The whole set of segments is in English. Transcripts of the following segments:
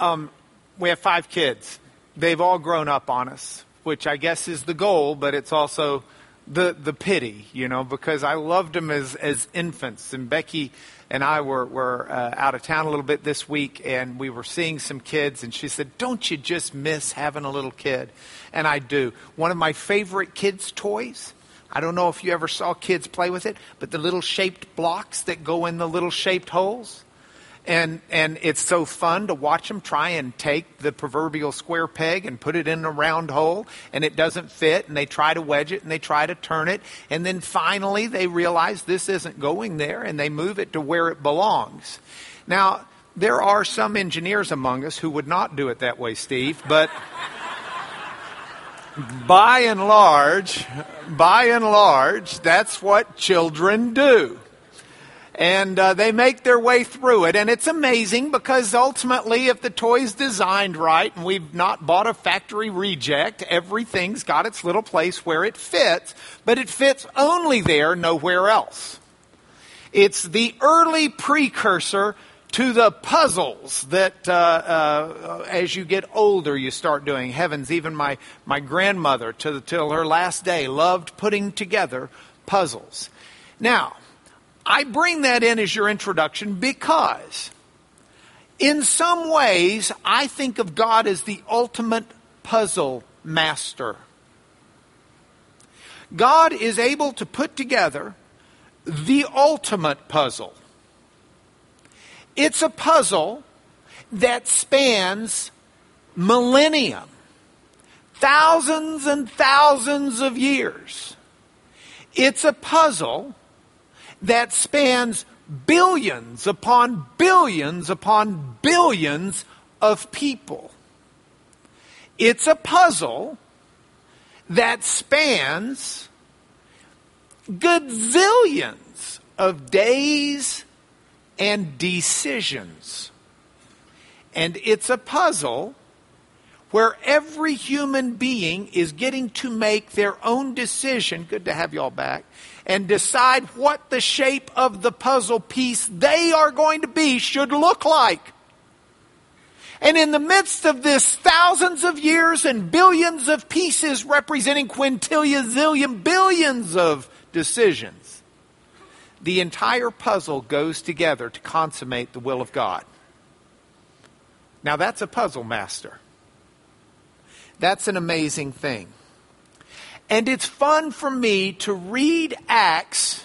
um, we have five kids. They've all grown up on us, which I guess is the goal, but it's also the the pity, you know, because I loved them as as infants. And Becky and I were were uh, out of town a little bit this week, and we were seeing some kids, and she said, "Don't you just miss having a little kid?" And I do. One of my favorite kids' toys. I don't know if you ever saw kids play with it, but the little shaped blocks that go in the little shaped holes and and it's so fun to watch them try and take the proverbial square peg and put it in a round hole and it doesn't fit and they try to wedge it and they try to turn it. And then finally they realize this isn't going there and they move it to where it belongs. Now there are some engineers among us who would not do it that way steve but by and large by and large that's what children do and uh, they make their way through it. And it's amazing because ultimately, if the toy's designed right and we've not bought a factory reject, everything's got its little place where it fits, but it fits only there, nowhere else. It's the early precursor to the puzzles that uh, uh, as you get older you start doing. Heavens, even my, my grandmother, to, till her last day, loved putting together puzzles. Now, I bring that in as your introduction because, in some ways, I think of God as the ultimate puzzle master. God is able to put together the ultimate puzzle. It's a puzzle that spans millennium, thousands and thousands of years. It's a puzzle that spans billions upon billions upon billions of people. It's a puzzle that spans gazillions of days and decisions. And it's a puzzle where every human being is getting to make their own decision. Good to have you all back and decide what the shape of the puzzle piece they are going to be should look like. And in the midst of this thousands of years and billions of pieces representing quintillion, zillion, billions of decisions, the entire puzzle goes together to consummate the will of God. Now that's a puzzle master. That's an amazing thing. And it's fun for me to read Acts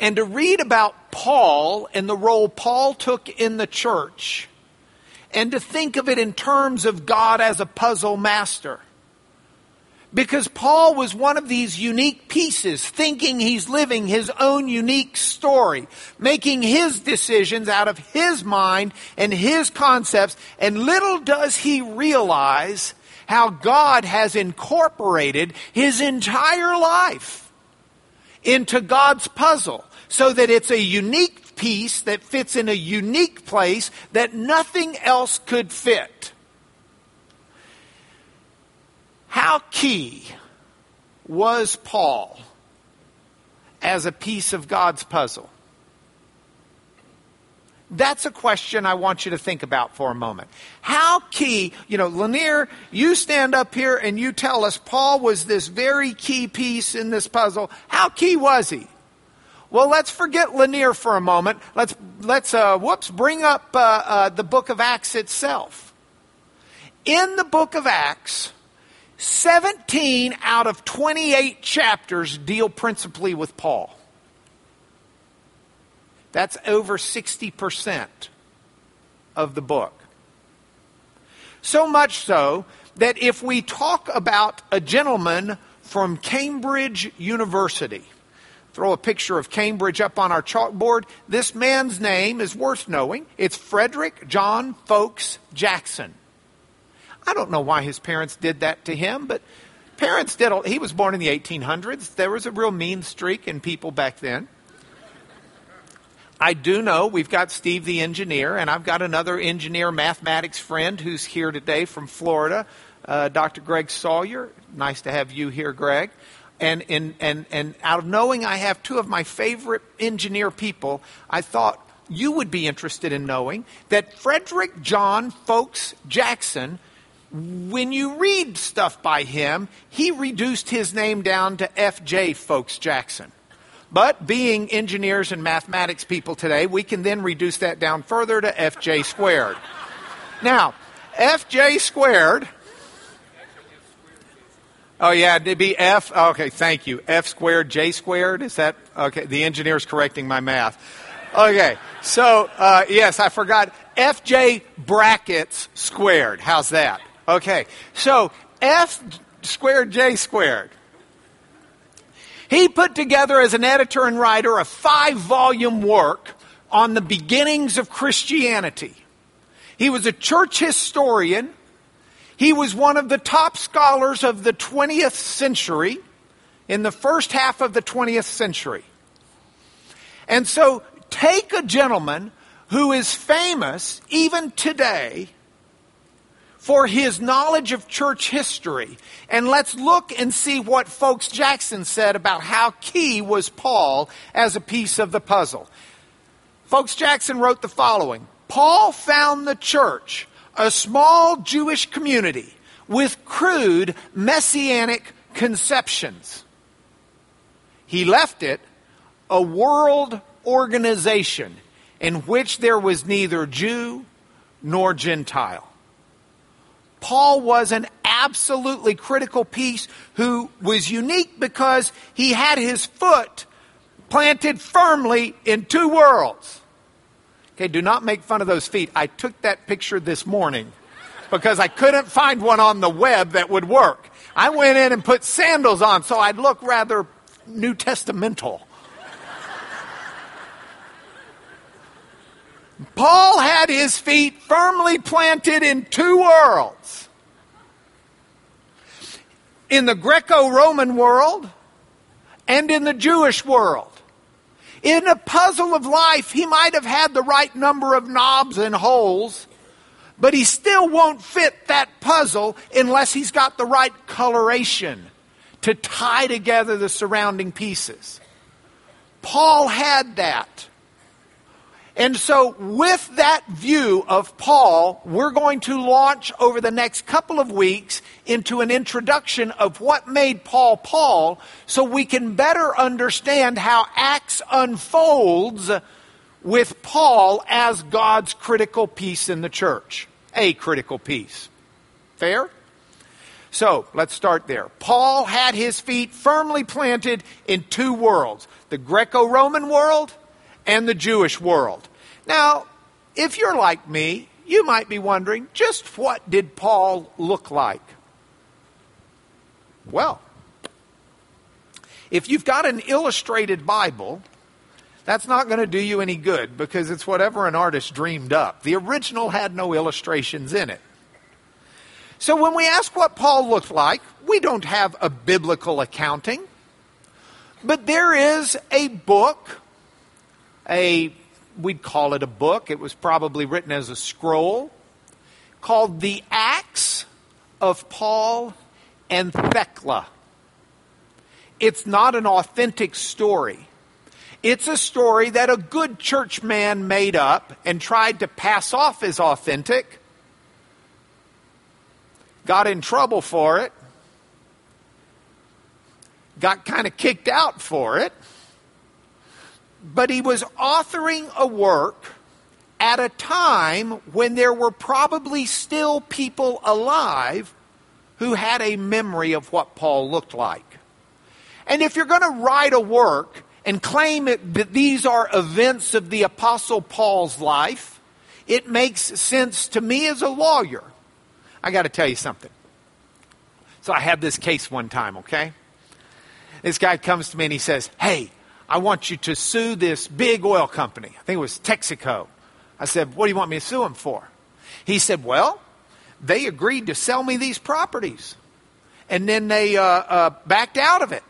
and to read about Paul and the role Paul took in the church and to think of it in terms of God as a puzzle master. Because Paul was one of these unique pieces, thinking he's living his own unique story, making his decisions out of his mind and his concepts, and little does he realize how God has incorporated his entire life into God's puzzle so that it's a unique piece that fits in a unique place that nothing else could fit. How key was Paul as a piece of God's puzzle? That's a question I want you to think about for a moment. How key, you know, Lanier, you stand up here and you tell us Paul was this very key piece in this puzzle. How key was he? Well, let's forget Lanier for a moment. Let's, let's, uh, whoops, bring up uh, uh, the book of Acts itself. In the book of Acts, 17 out of 28 chapters deal principally with Paul. That's over 60% of the book. So much so that if we talk about a gentleman from Cambridge University, throw a picture of Cambridge up on our chalkboard, this man's name is worth knowing. It's Frederick John Foakes Jackson. I don't know why his parents did that to him, but parents did. He was born in the 1800s. There was a real mean streak in people back then. I do know we've got Steve the engineer, and I've got another engineer mathematics friend who's here today from Florida, uh, Dr. Greg Sawyer. Nice to have you here, Greg. And, and, and, and out of knowing I have two of my favorite engineer people, I thought you would be interested in knowing that Frederick John Foakes Jackson, when you read stuff by him, he reduced his name down to F.J. Foakes Jackson. But being engineers and mathematics people today, we can then reduce that down further to FJ squared. Now, FJ squared. Oh yeah, it'd be F. Okay, thank you. F squared, J squared. Is that okay? The engineer's correcting my math. Okay, so uh, yes, I forgot. FJ brackets squared. How's that? Okay, so F squared, J squared. He put together, as an editor and writer, a five volume work on the beginnings of Christianity. He was a church historian. He was one of the top scholars of the 20th century, in the first half of the 20th century. And so, take a gentleman who is famous even today for his knowledge of church history. And let's look and see what Foakes Jackson said about how key was Paul as a piece of the puzzle. Foakes Jackson wrote the following Paul found the church, a small Jewish community with crude messianic conceptions. He left it a world organization in which there was neither Jew nor Gentile. Paul was an absolutely critical piece who was unique because he had his foot planted firmly in two worlds. Okay, do not make fun of those feet. I took that picture this morning because I couldn't find one on the web that would work. I went in and put sandals on so I'd look rather New Testamental. Paul had his feet firmly planted in two worlds. In the Greco Roman world and in the Jewish world. In a puzzle of life, he might have had the right number of knobs and holes, but he still won't fit that puzzle unless he's got the right coloration to tie together the surrounding pieces. Paul had that. And so, with that view of Paul, we're going to launch over the next couple of weeks into an introduction of what made Paul Paul so we can better understand how Acts unfolds with Paul as God's critical piece in the church. A critical piece. Fair? So, let's start there. Paul had his feet firmly planted in two worlds the Greco Roman world and the Jewish world. Now, if you're like me, you might be wondering just what did Paul look like? Well, if you've got an illustrated Bible, that's not going to do you any good because it's whatever an artist dreamed up. The original had no illustrations in it. So when we ask what Paul looked like, we don't have a biblical accounting. But there is a book, a we'd call it a book. It was probably written as a scroll called The Acts of Paul and Thecla. It's not an authentic story. It's a story that a good church man made up and tried to pass off as authentic, got in trouble for it, got kind of kicked out for it but he was authoring a work at a time when there were probably still people alive who had a memory of what Paul looked like. And if you're going to write a work and claim it, that these are events of the Apostle Paul's life, it makes sense to me as a lawyer. I got to tell you something. So I had this case one time, okay? This guy comes to me and he says, Hey, I want you to sue this big oil company. I think it was Texaco. I said, What do you want me to sue them for? He said, Well, they agreed to sell me these properties. And then they uh, uh, backed out of it.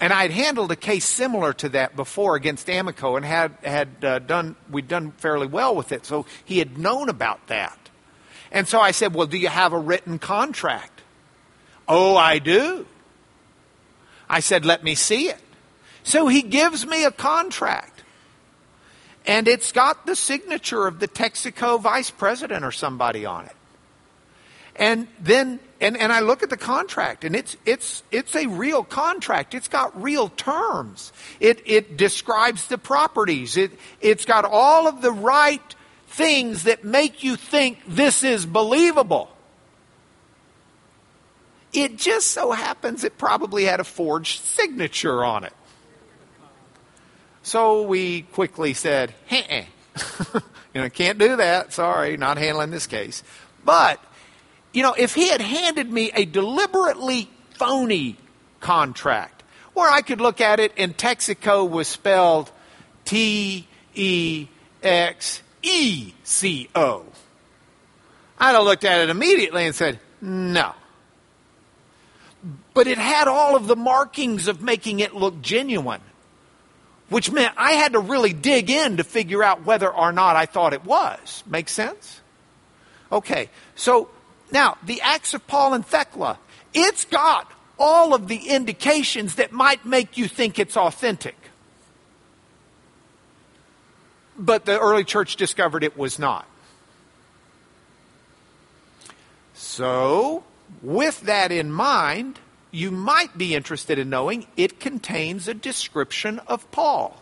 And I had handled a case similar to that before against Amoco and had, had uh, done, we'd done fairly well with it. So he had known about that. And so I said, Well, do you have a written contract? Oh, I do. I said, Let me see it. So he gives me a contract. and it's got the signature of the Texaco vice president or somebody on it. And then and, and I look at the contract and it's it's it's a real contract. It's got real terms. It it describes the properties. It it's got all of the right things that make you think this is believable. It just so happens it probably had a forged signature on it. So we quickly said, hey, eh. you know, can't do that. Sorry, not handling this case. But, you know, if he had handed me a deliberately phony contract where I could look at it and Texaco was spelled T E X E C O, I'd have looked at it immediately and said, no. But it had all of the markings of making it look genuine which meant I had to really dig in to figure out whether or not I thought it was. Make sense? Okay, so now the Acts of Paul and Thecla, it's got all of the indications that might make you think it's authentic. But the early church discovered it was not. So, with that in mind, you might be interested in knowing it contains a description of Paul.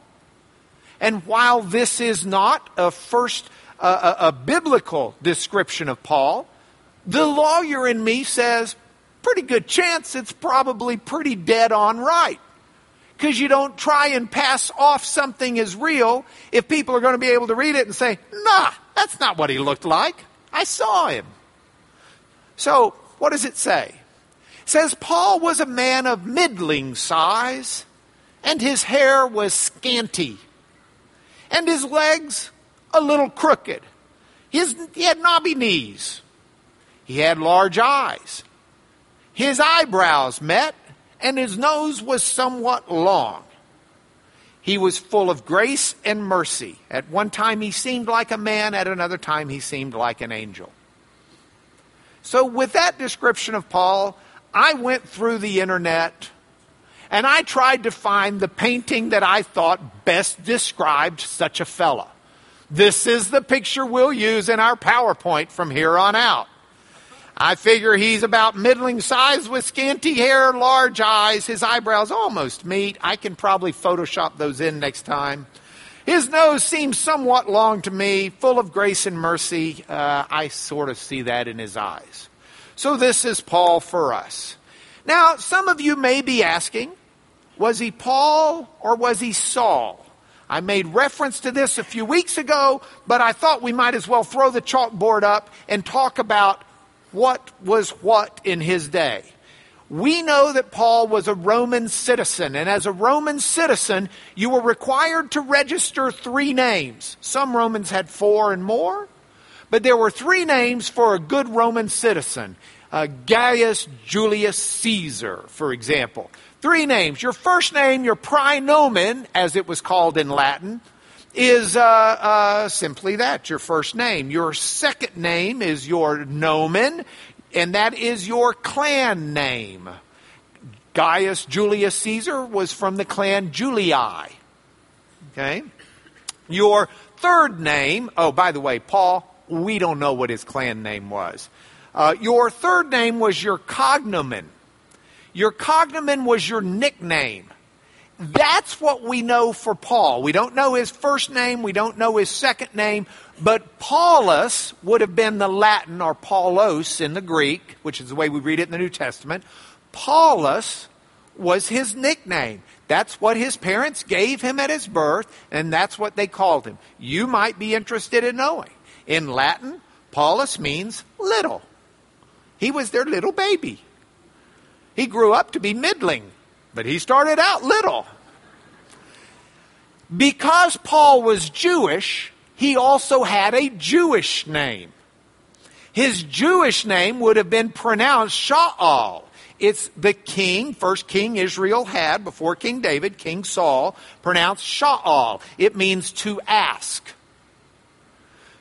And while this is not a first a, a biblical description of Paul, the lawyer in me says pretty good chance it's probably pretty dead on right. Because you don't try and pass off something as real if people are going to be able to read it and say, nah, that's not what he looked like. I saw him. So, what does it say? Says Paul was a man of middling size, and his hair was scanty, and his legs a little crooked. His, he had knobby knees. He had large eyes. His eyebrows met, and his nose was somewhat long. He was full of grace and mercy. At one time he seemed like a man, at another time he seemed like an angel. So, with that description of Paul, I went through the internet and I tried to find the painting that I thought best described such a fella. This is the picture we'll use in our PowerPoint from here on out. I figure he's about middling size with scanty hair, large eyes, his eyebrows almost meet. I can probably Photoshop those in next time. His nose seems somewhat long to me, full of grace and mercy. Uh, I sort of see that in his eyes. So this is Paul for us. Now, some of you may be asking, was he Paul or was he Saul? I made reference to this a few weeks ago, but I thought we might as well throw the chalkboard up and talk about what was what in his day. We know that Paul was a Roman citizen, and as a Roman citizen, you were required to register three names. Some Romans had four and more. But there were three names for a good Roman citizen. Uh, Gaius Julius Caesar, for example. Three names. Your first name, your praenomen, as it was called in Latin, is uh, uh, simply that, your first name. Your second name is your nomen, and that is your clan name. Gaius Julius Caesar was from the clan Julii. Okay? Your third name, oh, by the way, Paul we don't know what his clan name was. Uh, your third name was your cognomen. Your cognomen was your nickname. That's what we know for Paul. We don't know his first name, we don't know his second name, but Paulus would have been the Latin or Paulos in the Greek, which is the way we read it in the New Testament. Paulus was his nickname. That's what his parents gave him at his birth, and that's what they called him. You might be interested in knowing. In Latin, Paulus means little. He was their little baby. He grew up to be middling, but he started out little. Because Paul was Jewish, he also had a Jewish name. His Jewish name would have been pronounced Shaul. It's the king, first king Israel had before King David, King Saul, pronounced Shaul. It means to ask.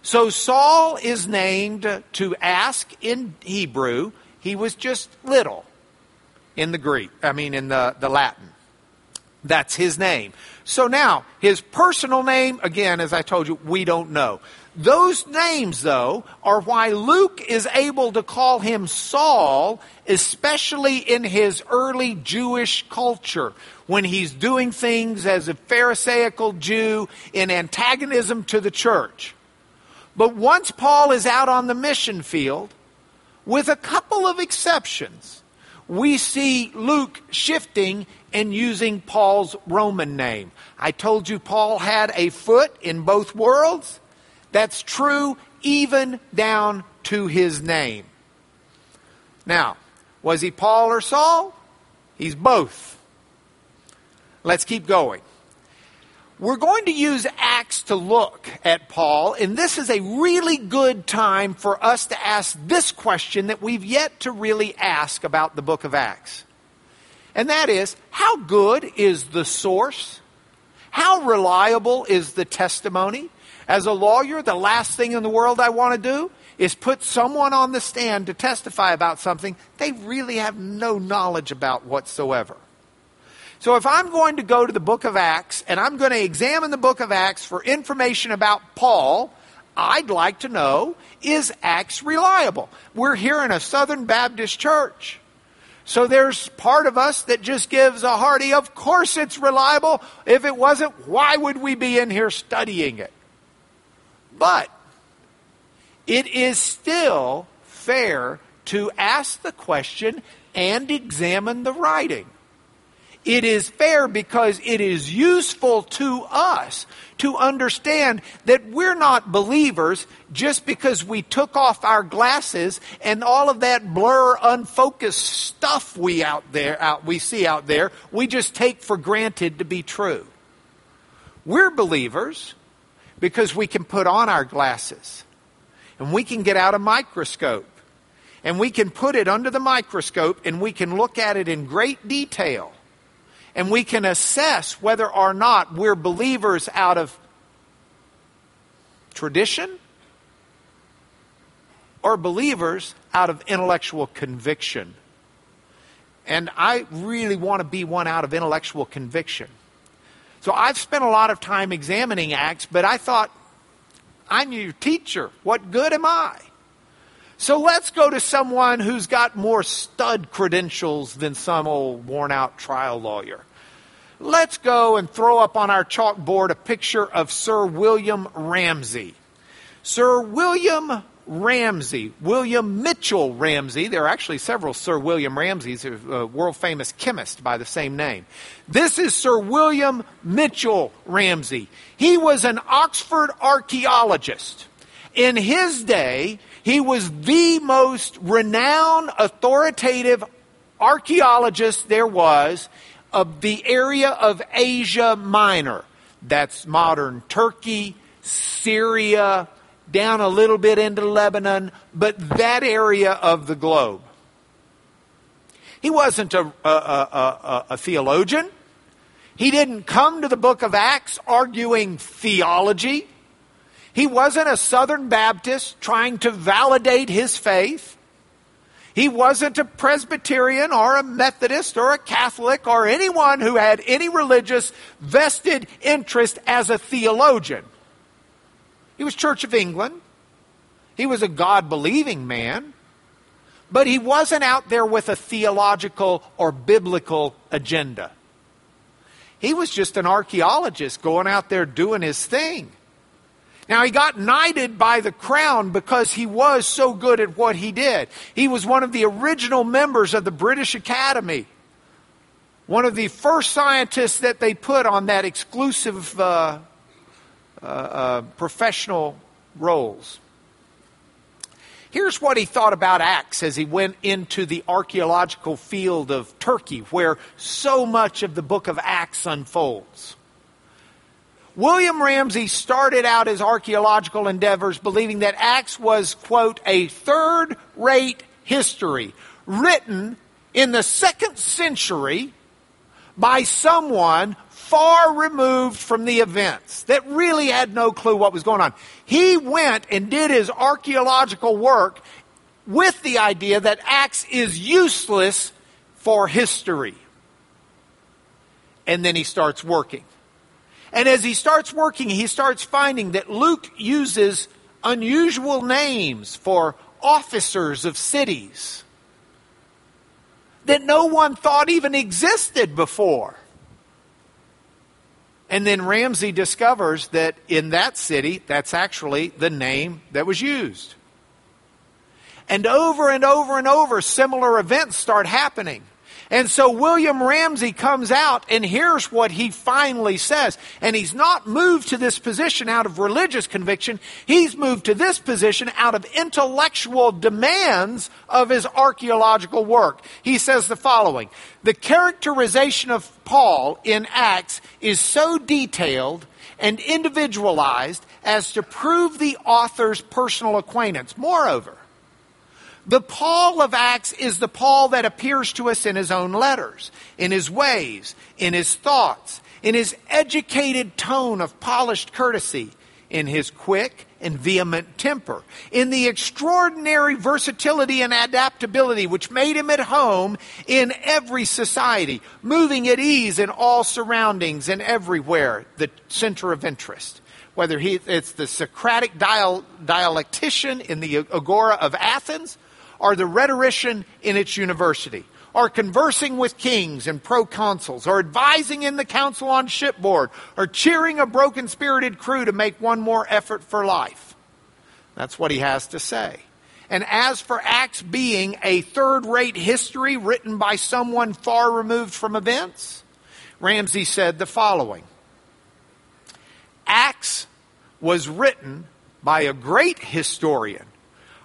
So Saul is named to ask in Hebrew. He was just little in the Greek, I mean, in the, the Latin. That's his name. So now, his personal name, again, as I told you, we don't know. Those names, though, are why Luke is able to call him Saul, especially in his early Jewish culture, when he's doing things as a Pharisaical Jew in antagonism to the church. But once Paul is out on the mission field, with a couple of exceptions, we see Luke shifting and using Paul's Roman name. I told you Paul had a foot in both worlds. That's true even down to his name. Now, was he Paul or Saul? He's both. Let's keep going. We're going to use Acts to look at Paul, and this is a really good time for us to ask this question that we've yet to really ask about the book of Acts. And that is how good is the source? How reliable is the testimony? As a lawyer, the last thing in the world I want to do is put someone on the stand to testify about something they really have no knowledge about whatsoever. So if I'm going to go to the book of Acts and I'm going to examine the book of Acts for information about Paul, I'd like to know is Acts reliable? We're here in a Southern Baptist church. So there's part of us that just gives a hearty, of course it's reliable. If it wasn't, why would we be in here studying it? But it is still fair to ask the question and examine the writing. It is fair because it is useful to us to understand that we're not believers just because we took off our glasses and all of that blur unfocused stuff we out there out we see out there we just take for granted to be true. We're believers because we can put on our glasses and we can get out a microscope and we can put it under the microscope and we can look at it in great detail and we can assess whether or not we're believers out of tradition or believers out of intellectual conviction. And I really want to be one out of intellectual conviction. So I've spent a lot of time examining Acts, but I thought, I'm your teacher. What good am I? So let's go to someone who's got more stud credentials than some old worn out trial lawyer. Let's go and throw up on our chalkboard a picture of Sir William Ramsay. Sir William Ramsay, William Mitchell Ramsay. There are actually several Sir William Ramsays, a world famous chemist by the same name. This is Sir William Mitchell Ramsay. He was an Oxford archaeologist. In his day, he was the most renowned, authoritative archaeologist there was of the area of Asia Minor. That's modern Turkey, Syria, down a little bit into Lebanon, but that area of the globe. He wasn't a, a, a, a, theologian. He didn't come to the book of Acts arguing theology. He wasn't a Southern Baptist trying to validate his faith. He wasn't a Presbyterian or a Methodist or a Catholic or anyone who had any religious vested interest as a theologian. He was Church of England. He was a God believing man. But he wasn't out there with a theological or biblical agenda. He was just an archaeologist going out there doing his thing. Now, he got knighted by the crown because he was so good at what he did. He was one of the original members of the British Academy, one of the first scientists that they put on that exclusive uh, uh, uh, professional rolls. Here's what he thought about Acts as he went into the archaeological field of Turkey, where so much of the book of Acts unfolds. William Ramsay started out his archaeological endeavors believing that Acts was, quote, a third rate history written in the second century by someone far removed from the events, that really had no clue what was going on. He went and did his archaeological work with the idea that Acts is useless for history. and then he starts working. And as he starts working, he starts finding that Luke uses unusual names for officers of cities that no one thought even existed before. And then Ramsay discovers that in that city, that's actually the name that was used. And over and over and over, similar events start happening. And so William Ramsay comes out and here's what he finally says. And he's not moved to this position out of religious conviction. He's moved to this position out of intellectual demands of his archaeological work. He says the following. The characterization of Paul in Acts is so detailed and individualized as to prove the author's personal acquaintance. Moreover, the Paul of Acts is the Paul that appears to us in his own letters, in his ways, in his thoughts, in his educated tone of polished courtesy, in his quick and vehement temper, in the extraordinary versatility and adaptability which made him at home in every society, moving at ease in all surroundings and everywhere, the center of interest. Whether he, it's the Socratic dial, dialectician in the Agora of Athens, or the rhetorician in its university, or conversing with kings and proconsuls, or advising in the council on shipboard, or cheering a broken spirited crew to make one more effort for life. That's what he has to say. And as for Acts being a third rate history written by someone far removed from events, Ramsay said the following Acts was written by a great historian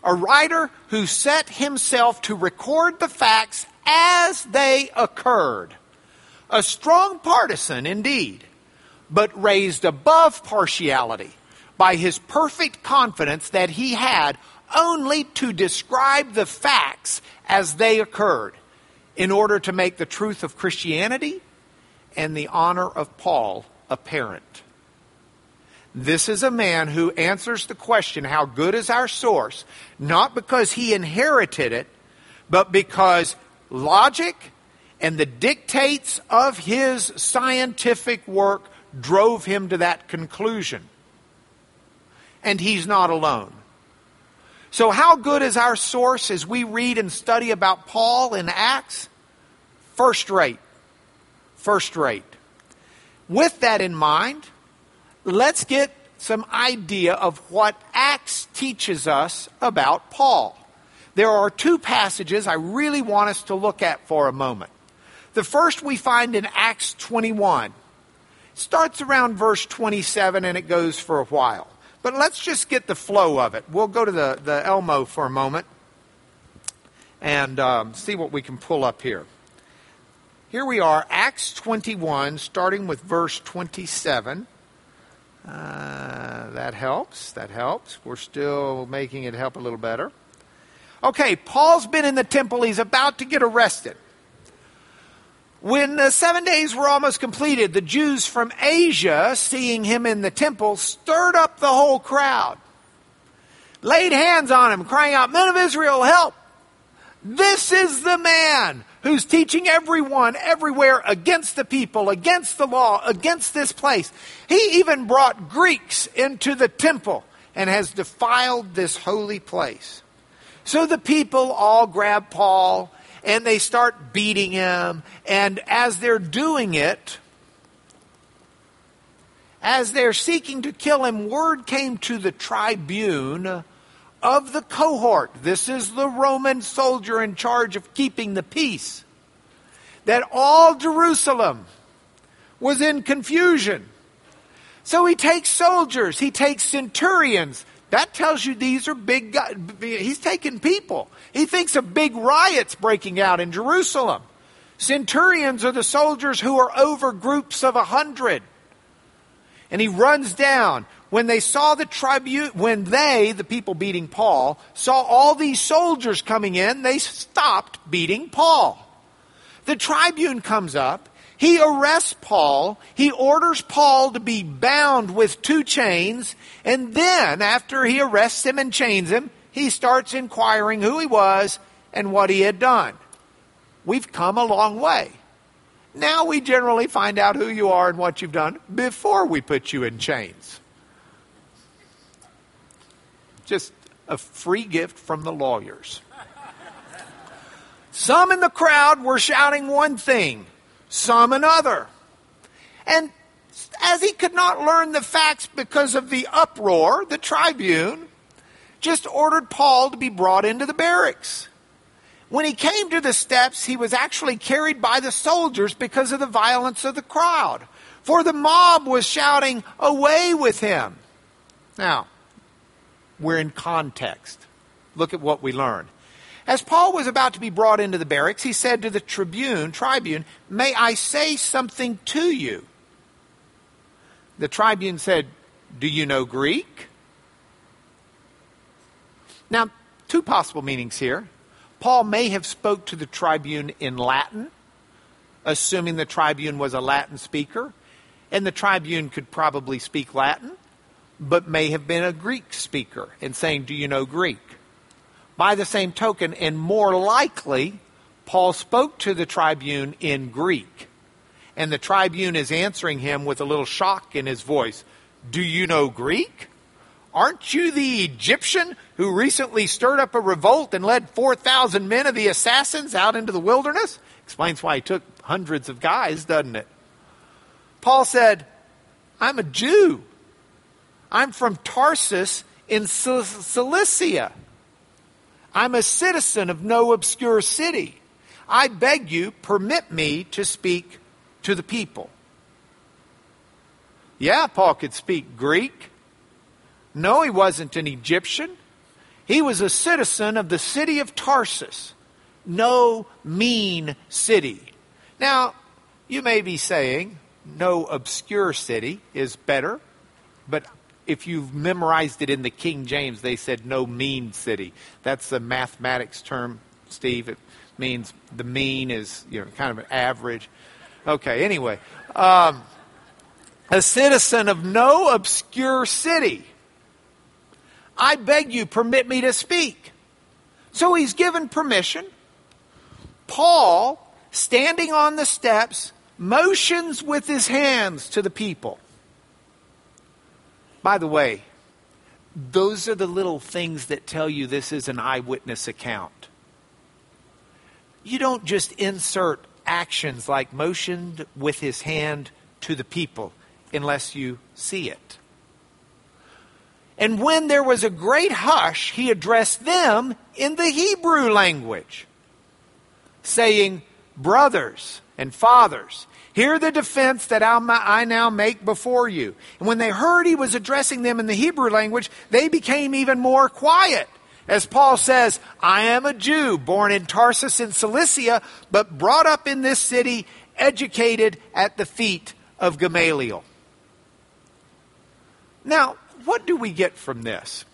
a writer who set himself to record the facts as they occurred. A strong partisan indeed, but raised above partiality by his perfect confidence that he had only to describe the facts as they occurred in order to make the truth of Christianity and the honor of Paul apparent. This is a man who answers the question, how good is our source? Not because he inherited it, but because logic and the dictates of his scientific work drove him to that conclusion. And he's not alone. So, how good is our source as we read and study about Paul in Acts? First rate. First rate. With that in mind, let's get some idea of what Acts teaches us about Paul. There are two passages I really want us to look at for a moment. The first we find in Acts 21. It starts around verse 27 and it goes for a while. But let's just get the flow of it. We'll go to the, the Elmo for a moment and um, see what we can pull up here. Here we are, Acts 21, starting with verse 27. Uh, that helps. That helps. We're still making it help a little better. Okay, Paul's been in the temple. He's about to get arrested. When the seven days were almost completed, the Jews from Asia, seeing him in the temple, stirred up the whole crowd, laid hands on him, crying out, Men of Israel, help! This is the man who's teaching everyone everywhere against the people, against the law, against this place. He even brought Greeks into the temple and has defiled this holy place. So the people all grab Paul and they start beating him. And as they're doing it, as they're seeking to kill him, word came to the tribune of the cohort, this is the Roman soldier in charge of keeping the peace, that all Jerusalem was in confusion. So he takes soldiers, he takes centurions. That tells you these are big guys. He's taking people. He thinks of big riots breaking out in Jerusalem. Centurions are the soldiers who are over groups of a hundred. And he runs down when they saw the tribute, when they, the people beating Paul, saw all these soldiers coming in, they stopped beating Paul. The tribune comes up. He arrests Paul. He orders Paul to be bound with two chains. And then, after he arrests him and chains him, he starts inquiring who he was and what he had done. We've come a long way. Now we generally find out who you are and what you've done before we put you in chains. Just a free gift from the lawyers. Some in the crowd were shouting one thing, some another. And as he could not learn the facts because of the uproar, the tribune just ordered Paul to be brought into the barracks. When he came to the steps, he was actually carried by the soldiers because of the violence of the crowd. For the mob was shouting, Away with him! Now, we're in context. Look at what we learn. As Paul was about to be brought into the barracks, he said to the tribune, tribune, May I say something to you? The tribune said, Do you know Greek? Now, two possible meanings here. Paul may have spoke to the tribune in Latin, assuming the tribune was a Latin speaker, and the tribune could probably speak Latin, but may have been a Greek speaker and saying, Do you know Greek? By the same token, and more likely, Paul spoke to the tribune in Greek. And the tribune is answering him with a little shock in his voice Do you know Greek? Aren't you the Egyptian who recently stirred up a revolt and led 4,000 men of the assassins out into the wilderness? Explains why he took hundreds of guys, doesn't it? Paul said, I'm a Jew. I'm from Tarsus in Cilicia. I'm a citizen of no obscure city. I beg you, permit me to speak to the people. Yeah, Paul could speak Greek. No, he wasn't an Egyptian. He was a citizen of the city of Tarsus. No mean city. Now, you may be saying, no obscure city is better, but if you've memorized it in the King James, they said no mean city. That's a mathematics term, Steve. It means the mean is you know kind of an average. Okay, anyway, um, a citizen of no obscure city. I beg you, permit me to speak. So he's given permission. Paul, standing on the steps, motions with his hands to the people. By the way, those are the little things that tell you this is an eyewitness account. You don't just insert actions like motioned with his hand to the people unless you see it. And when there was a great hush, he addressed them in the Hebrew language, saying, Brothers and fathers, hear the defense that I now make before you. And when they heard he was addressing them in the Hebrew language, they became even more quiet. As Paul says, I am a Jew, born in Tarsus in Cilicia, but brought up in this city, educated at the feet of Gamaliel. Now, what do we get from this?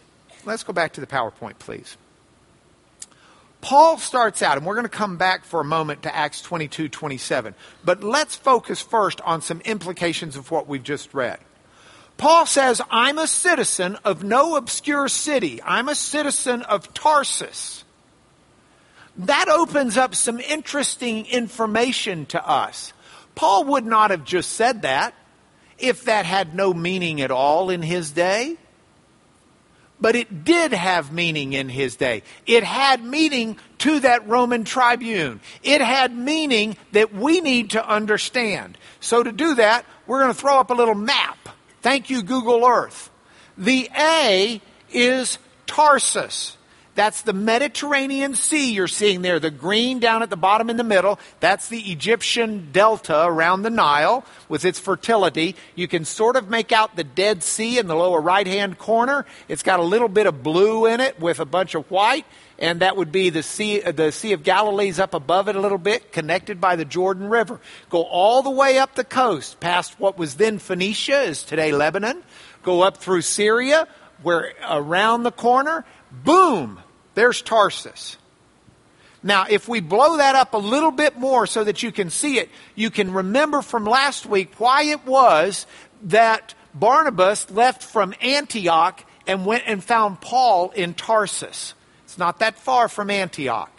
Let's go back to the PowerPoint, please. Paul starts out, and we're going to come back for a moment to Acts 22 27. But let's focus first on some implications of what we've just read. Paul says, I'm a citizen of no obscure city, I'm a citizen of Tarsus. That opens up some interesting information to us. Paul would not have just said that if that had no meaning at all in his day. But it did have meaning in his day. It had meaning to that Roman tribune. It had meaning that we need to understand. So to do that, we're going to throw up a little map. Thank you, Google Earth. The A is Tarsus. That's the Mediterranean Sea you're seeing there, the green down at the bottom in the middle. That's the Egyptian delta around the Nile with its fertility. You can sort of make out the Dead Sea in the lower right hand corner. It's got a little bit of blue in it with a bunch of white, and that would be the Sea, uh, the sea of Galilee's up above it a little bit, connected by the Jordan River. Go all the way up the coast, past what was then Phoenicia, is today Lebanon. Go up through Syria, where around the corner, boom, there's Tarsus. Now, if we blow that up a little bit more so that you can see it, you can remember from last week why it was that Barnabas left from Antioch and went and found Paul in Tarsus. It's not that far from Antioch.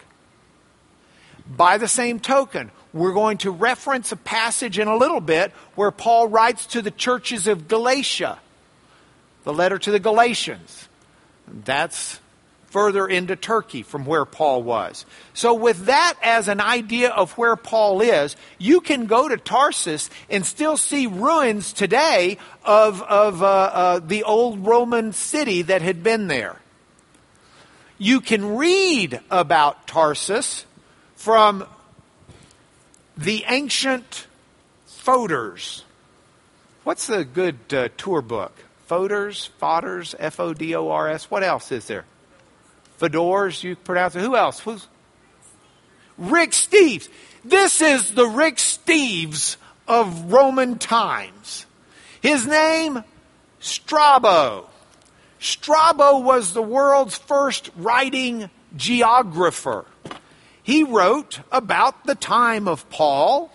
By the same token, we're going to reference a passage in a little bit where Paul writes to the churches of Galatia, the letter to the Galatians. That's further into Turkey from where Paul was. So, with that as an idea of where Paul is, you can go to Tarsus and still see ruins today of, of uh, uh, the old Roman city that had been there. You can read about Tarsus from the ancient Fodors. What's a good uh, tour book? Fodors, Fodders, F O D O R S. What else is there? Fedors, you pronounce it. Who else? Who's Rick Steves. This is the Rick Steves of Roman times. His name, Strabo. Strabo was the world's first writing geographer. He wrote about the time of Paul.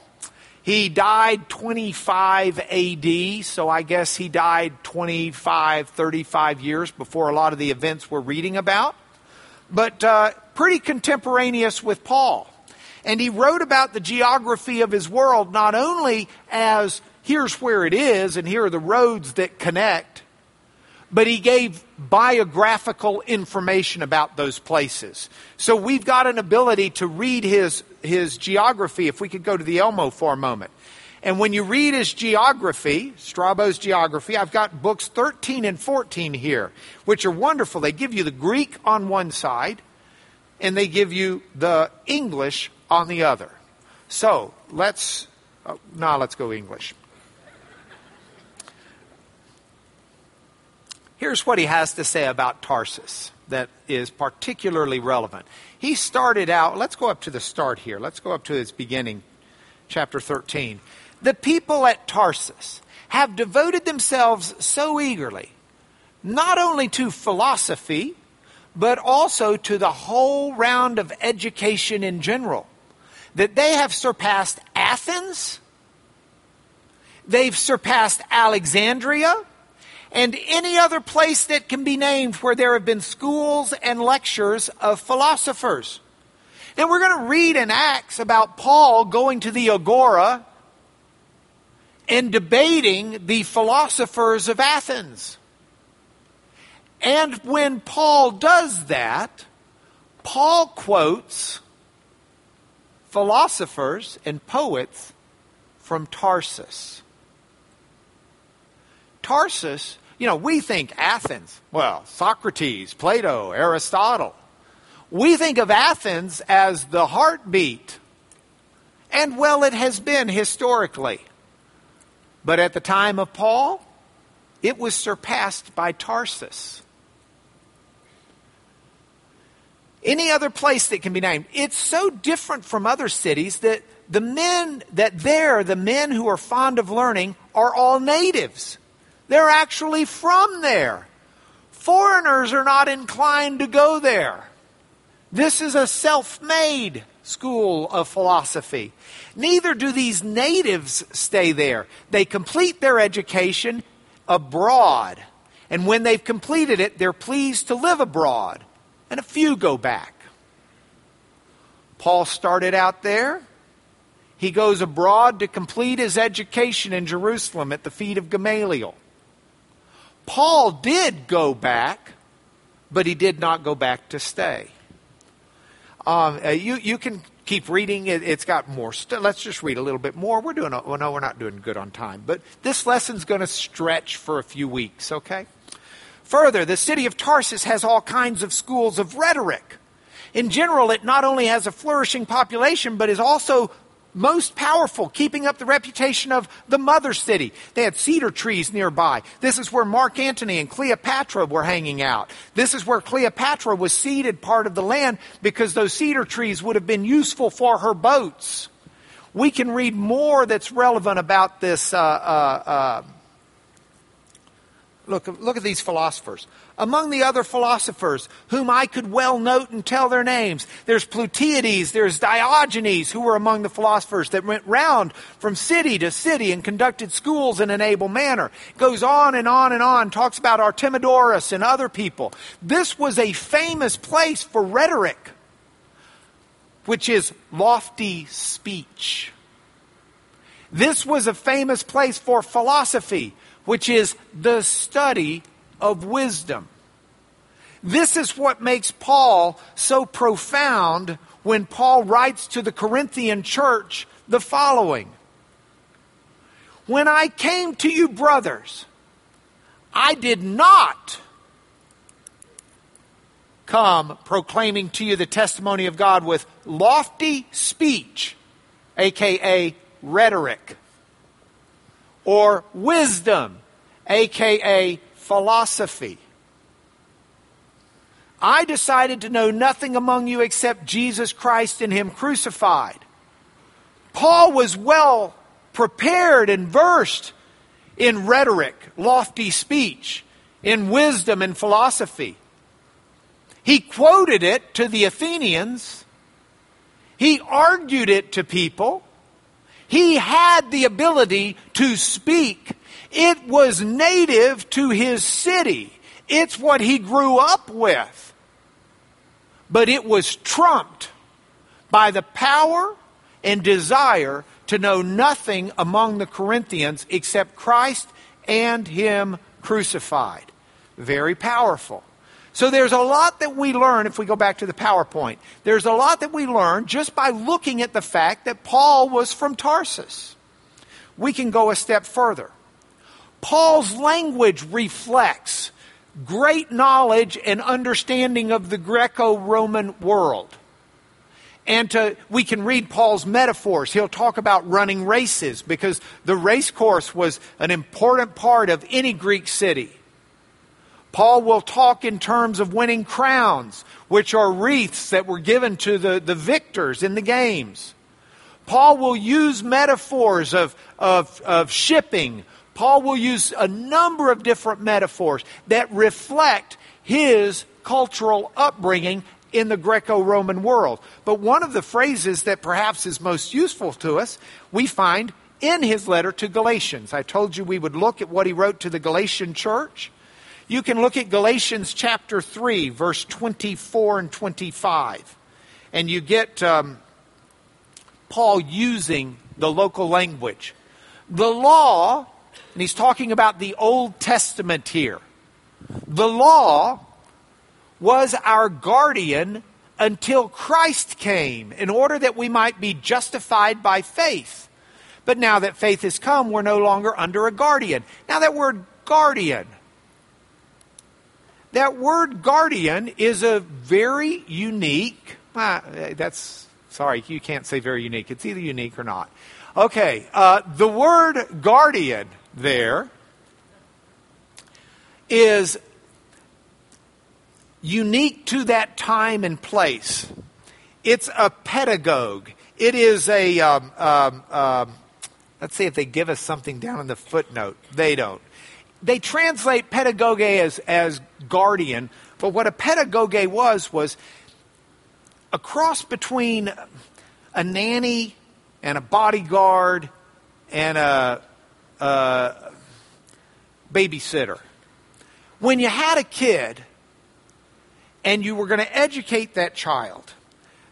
He died 25 AD, so I guess he died 25, 35 years before a lot of the events we're reading about but uh, pretty contemporaneous with Paul. And he wrote about the geography of his world not only as here's where it is and here are the roads that connect, but he gave biographical information about those places. So we've got an ability to read his, his geography. If we could go to the Elmo for a moment. And when you read his geography, Strabo's geography, I've got books 13 and 14 here, which are wonderful. They give you the Greek on one side, and they give you the English on the other. So let's, oh, now let's go English. Here's what he has to say about Tarsus that is particularly relevant. He started out, let's go up to the start here. Let's go up to his beginning, chapter 13. The people at Tarsus have devoted themselves so eagerly, not only to philosophy, but also to the whole round of education in general, that they have surpassed Athens, they've surpassed Alexandria, and any other place that can be named where there have been schools and lectures of philosophers. And we're going to read in Acts about Paul going to the Agora and debating the philosophers of Athens. And when Paul does that, Paul quotes philosophers and poets from Tarsus. Tarsus, you know, we think Athens, well, Socrates, Plato, Aristotle. We think of Athens as the heartbeat. And well, it has been historically. But at the time of Paul, it was surpassed by Tarsus. Any other place that can be named. It's so different from other cities that the men that there, the men who are fond of learning, are all natives. They're actually from there. Foreigners are not inclined to go there. This is a self made school of philosophy. Neither do these natives stay there. They complete their education abroad. And when they've completed it, they're pleased to live abroad. And a few go back. Paul started out there. He goes abroad to complete his education in Jerusalem at the feet of Gamaliel. Paul did go back, but he did not go back to stay. Um, uh, you, you can keep reading. It, has got more. St- let's just read a little bit more. We're doing. well, no, we're not doing good on time. But this lesson's going to stretch for a few weeks. Okay. Further, the city of Tarsus has all kinds of schools of rhetoric. In general, it not only has a flourishing population, but is also most powerful, keeping up the reputation of the mother city. They had cedar trees nearby. This is where Mark Antony and Cleopatra were hanging out. This is where Cleopatra was ceded part of the land because those cedar trees would have been useful for her boats. We can read more that's relevant about this uh, uh, uh, Look, look at these philosophers. Among the other philosophers, whom I could well note and tell their names, there's Plutiades, there's Diogenes, who were among the philosophers that went round from city to city and conducted schools in an able manner. Goes on and on and on, talks about Artemidorus and other people. This was a famous place for rhetoric, which is lofty speech. This was a famous place for philosophy, which is the study of wisdom. This is what makes Paul so profound when Paul writes to the Corinthian church the following When I came to you, brothers, I did not come proclaiming to you the testimony of God with lofty speech, aka rhetoric, or wisdom, aka philosophy. I decided to know nothing among you except Jesus Christ and Him crucified. Paul was well prepared and versed in rhetoric, lofty speech, in wisdom and philosophy. He quoted it to the Athenians. He argued it to people. He had the ability to speak. It was native to his city. It's what he grew up with but it was trumped by the power and desire to know nothing among the Corinthians except Christ and Him crucified. Very powerful. So there's a lot that we learn if we go back to the PowerPoint. There's a lot that we learn just by looking at the fact that Paul was from Tarsus. We can go a step further. Paul's language reflects great knowledge and understanding of the Greco Roman world. And to, we can read Paul's metaphors. He'll talk about running races because the race course was an important part of any Greek city. Paul will talk in terms of winning crowns, which are wreaths that were given to the, the victors in the games. Paul will use metaphors of, of, of shipping, Paul will use a number of different metaphors that reflect his cultural upbringing in the Greco Roman world. But one of the phrases that perhaps is most useful to us, we find in his letter to Galatians. I told you we would look at what he wrote to the Galatian church. You can look at Galatians chapter 3, verse 24 and 25, and you get um, Paul using the local language. The law and he's talking about the Old Testament here. The law was our guardian until Christ came in order that we might be justified by faith. But now that faith has come, we're no longer under a guardian. Now, that word guardian, that word guardian is a very unique, uh, that's, sorry, you can't say very unique. It's either unique or not. Okay, uh, the word guardian there is unique to that time and place. It's a pedagogue. It is a, um, um, um, let's see if they give us something down in the footnote. They don't. They translate pedagogue as, as guardian, but what a pedagogue was, was a cross between a nanny and a bodyguard and a, uh, babysitter. When you had a kid and you were going to educate that child,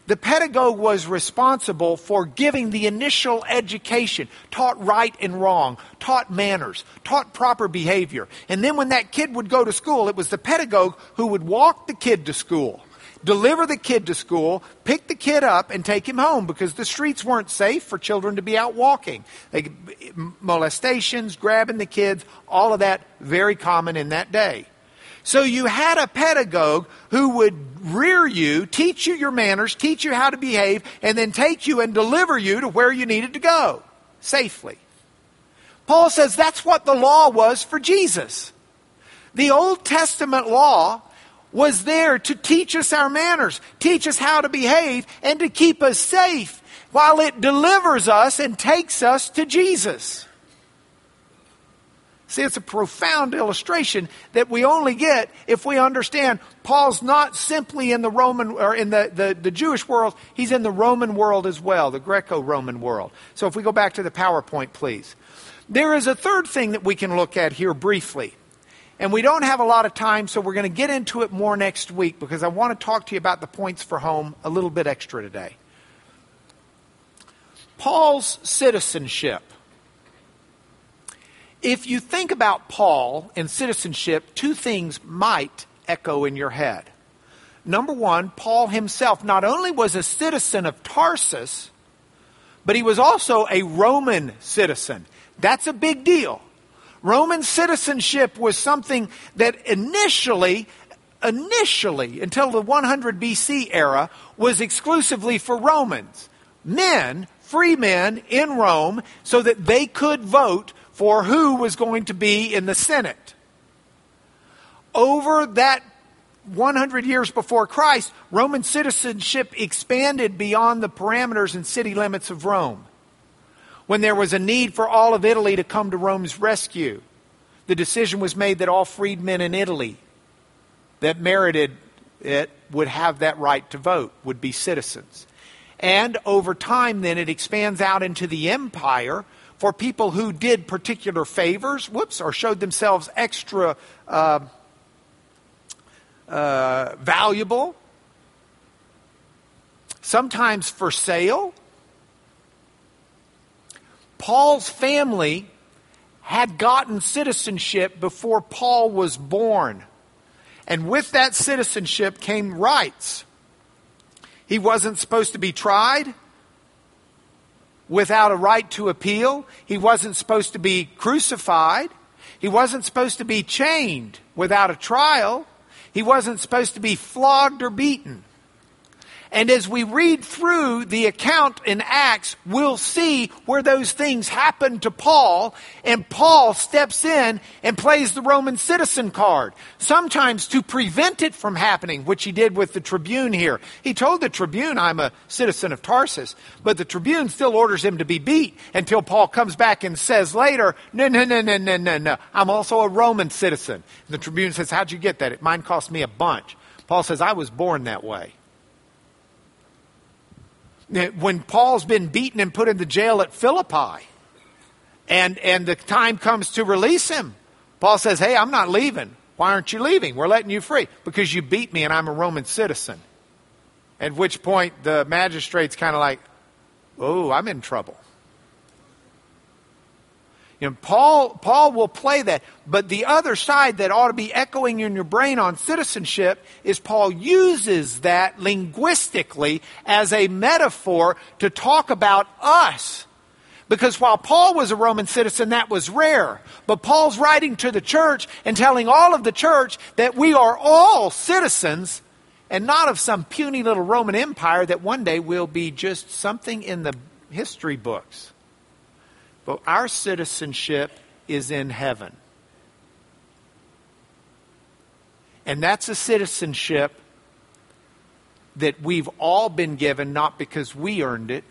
the pedagogue was responsible for giving the initial education, taught right and wrong, taught manners, taught proper behavior. And then when that kid would go to school, it was the pedagogue who would walk the kid to school deliver the kid to school, pick the kid up, and take him home because the streets weren't safe for children to be out walking. They, molestations, grabbing the kids, all of that very common in that day. So you had a pedagogue who would rear you, teach you your manners, teach you how to behave, and then take you and deliver you to where you needed to go safely. Paul says that's what the law was for Jesus. The Old Testament law was there to teach us our manners, teach us how to behave, and to keep us safe while it delivers us and takes us to Jesus. See, it's a profound illustration that we only get if we understand Paul's not simply in the Roman or in the, the, the Jewish world, he's in the Roman world as well, the Greco Roman world. So if we go back to the PowerPoint, please. There is a third thing that we can look at here briefly. And we don't have a lot of time, so we're going to get into it more next week because I want to talk to you about the points for home a little bit extra today. Paul's citizenship. If you think about Paul and citizenship, two things might echo in your head. Number one, Paul himself not only was a citizen of Tarsus, but he was also a Roman citizen. That's a big deal. Roman citizenship was something that initially, initially, until the 100 BC era, was exclusively for Romans. Men, free men in Rome, so that they could vote for who was going to be in the Senate. Over that 100 years before Christ, Roman citizenship expanded beyond the parameters and city limits of Rome. When there was a need for all of Italy to come to Rome's rescue, the decision was made that all freedmen in Italy that merited it would have that right to vote, would be citizens. And over time, then, it expands out into the empire for people who did particular favors, whoops, or showed themselves extra. Uh, uh, valuable, sometimes for sale. Paul's family had gotten citizenship before Paul was born. And with that citizenship came rights. He wasn't supposed to be tried without a right to appeal. He wasn't supposed to be crucified. He wasn't supposed to be chained without a trial. He wasn't supposed to be flogged or beaten. And as we read through the account in Acts, we'll see where those things happen to Paul, and Paul steps in and plays the Roman citizen card, sometimes to prevent it from happening, which he did with the tribune here. He told the tribune, I'm a citizen of Tarsus, but the tribune still orders him to be beat until Paul comes back and says later, no, no, no, no, no, no, no, I'm also a Roman citizen. And the tribune says, How'd you get that? It mine cost me a bunch. Paul says, I was born that way when Paul's been beaten and put in the jail at Philippi, and, and the time comes to release him, Paul says, Hey, I'm not leaving. Why aren't you leaving? We're letting you free. Because you beat me and I'm a Roman citizen. At which point the magistrate's kind of like, Oh, I'm in trouble. You know, Paul, Paul will play that. But the other side that ought to be echoing in your brain on citizenship is Paul uses that linguistically as a metaphor to talk about us. Because while Paul was a Roman citizen, that was rare. But Paul's writing to the church and telling all of the church that we are all citizens and not of some puny little Roman empire that one day will be just something in the history books. But our citizenship is in heaven. And that's a citizenship that we've all been given, not because we earned it,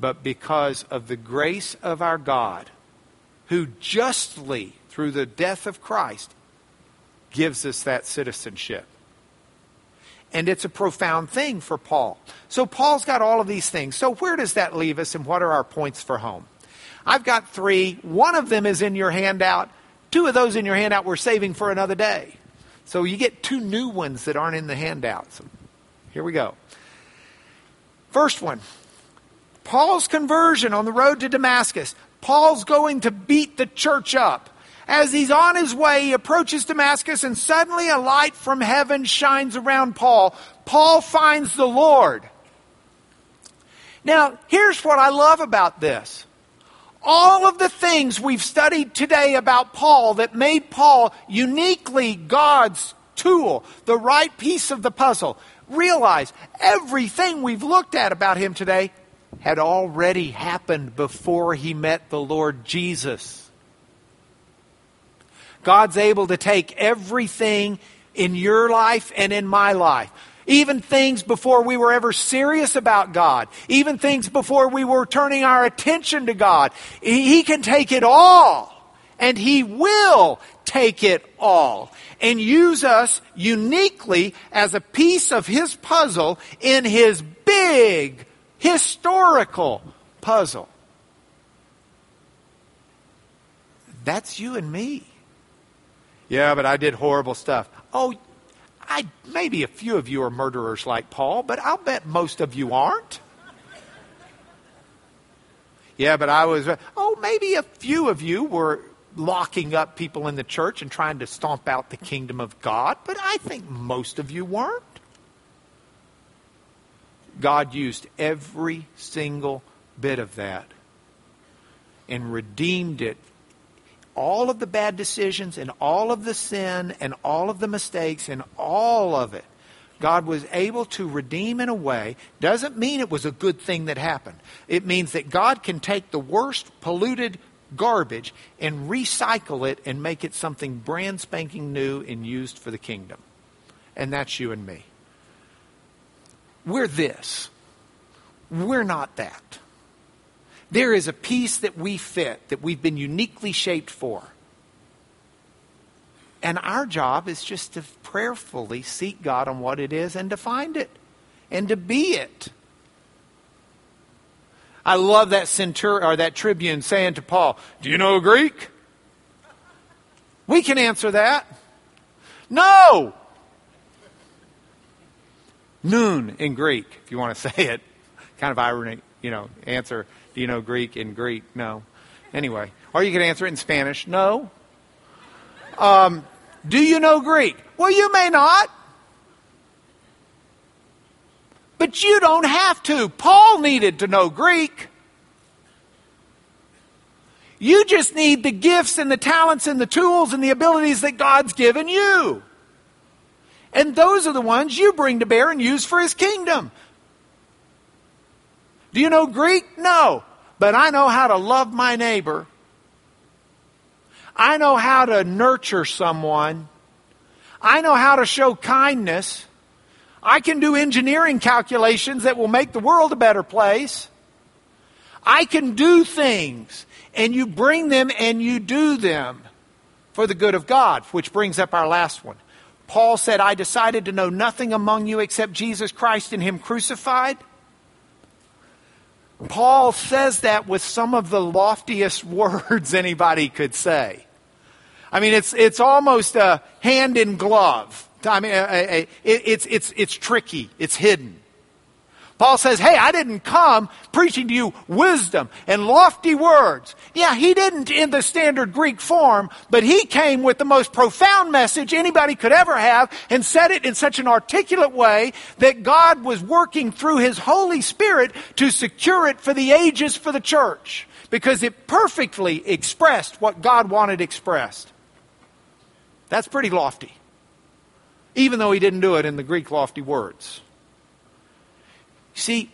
but because of the grace of our God, who justly, through the death of Christ, gives us that citizenship. And it's a profound thing for Paul. So Paul's got all of these things. So where does that leave us, and what are our points for home? I've got three. One of them is in your handout. Two of those in your handout we're saving for another day. So you get two new ones that aren't in the handout. So here we go. First one Paul's conversion on the road to Damascus. Paul's going to beat the church up. As he's on his way, he approaches Damascus, and suddenly a light from heaven shines around Paul. Paul finds the Lord. Now, here's what I love about this all of the things we've studied today about Paul that made Paul uniquely God's tool, the right piece of the puzzle, realize everything we've looked at about him today had already happened before he met the Lord Jesus. God's able to take everything in your life and in my life even things before we were ever serious about God, even things before we were turning our attention to God. He can take it all, and He will take it all, and use us uniquely as a piece of His puzzle in His big historical puzzle. That's you and me. Yeah, but I did horrible stuff. Oh, I, maybe a few of you are murderers like Paul, but I'll bet most of you aren't. Yeah, but I was, oh, maybe a few of you were locking up people in the church and trying to stomp out the kingdom of God, but I think most of you weren't. God used every single bit of that and redeemed it. All of the bad decisions and all of the sin and all of the mistakes and all of it, God was able to redeem in a way. Doesn't mean it was a good thing that happened. It means that God can take the worst polluted garbage and recycle it and make it something brand spanking new and used for the kingdom. And that's you and me. We're this. We're not that. There is a piece that we fit, that we've been uniquely shaped for. And our job is just to prayerfully seek God on what it is and to find it and to be it. I love that centur or that tribune saying to Paul, "Do you know Greek?" We can answer that. No. Noon in Greek, if you want to say it. Kind of irony, you know, answer, do you know Greek in Greek? No. Anyway, or you can answer it in Spanish. No. Um, do you know Greek? Well, you may not. But you don't have to. Paul needed to know Greek. You just need the gifts and the talents and the tools and the abilities that God's given you. And those are the ones you bring to bear and use for his kingdom. Do you know Greek? No. But I know how to love my neighbor. I know how to nurture someone. I know how to show kindness. I can do engineering calculations that will make the world a better place. I can do things, and you bring them and you do them for the good of God, which brings up our last one. Paul said, I decided to know nothing among you except Jesus Christ and Him crucified. Paul says that with some of the loftiest words anybody could say. I mean, it's, it's almost a hand in glove. I mean, it's, it's, it's tricky, it's hidden. Paul says, Hey, I didn't come preaching to you wisdom and lofty words. Yeah, he didn't in the standard Greek form, but he came with the most profound message anybody could ever have and said it in such an articulate way that God was working through his Holy Spirit to secure it for the ages for the church because it perfectly expressed what God wanted expressed. That's pretty lofty even though he didn't do it in the Greek lofty words. See,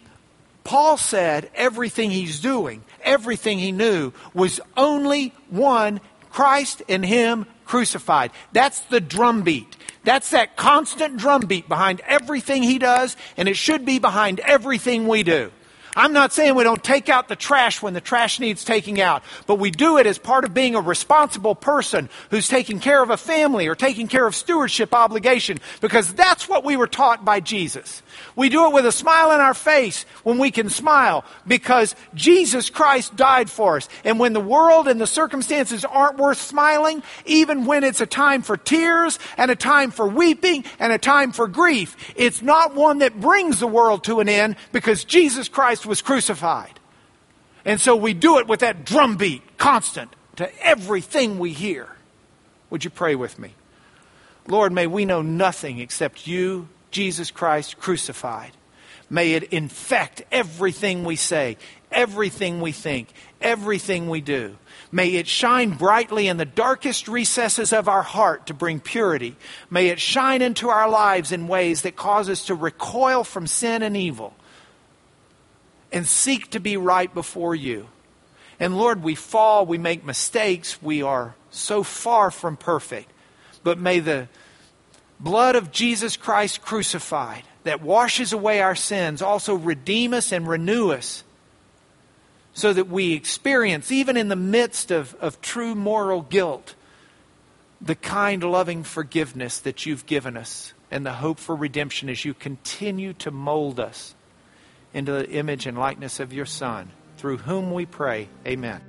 Paul said everything he's doing, everything he knew, was only one Christ and Him crucified. That's the drumbeat. That's that constant drumbeat behind everything he does, and it should be behind everything we do. I'm not saying we don't take out the trash when the trash needs taking out, but we do it as part of being a responsible person who's taking care of a family or taking care of stewardship obligation because that's what we were taught by Jesus. We do it with a smile on our face when we can smile because Jesus Christ died for us. And when the world and the circumstances aren't worth smiling, even when it's a time for tears and a time for weeping and a time for grief, it's not one that brings the world to an end because Jesus Was crucified. And so we do it with that drumbeat constant to everything we hear. Would you pray with me? Lord, may we know nothing except you Jesus Christ crucified. May it infect everything we say, everything we think, everything we do. May it shine brightly in the darkest recesses of our heart to bring purity. May it shine into our lives in ways that cause us to recoil from sin and evil and seek to be right before you. And Lord, we fall, we make mistakes, we are so far from perfect. But may the blood of Jesus Christ crucified that washes away our sins also redeem us and renew us so that we experience, even in the midst of, of true moral guilt, the kind, loving forgiveness that you've given us and the hope for redemption as you continue to mold us into the image and likeness of your Son, through whom we pray. Amen.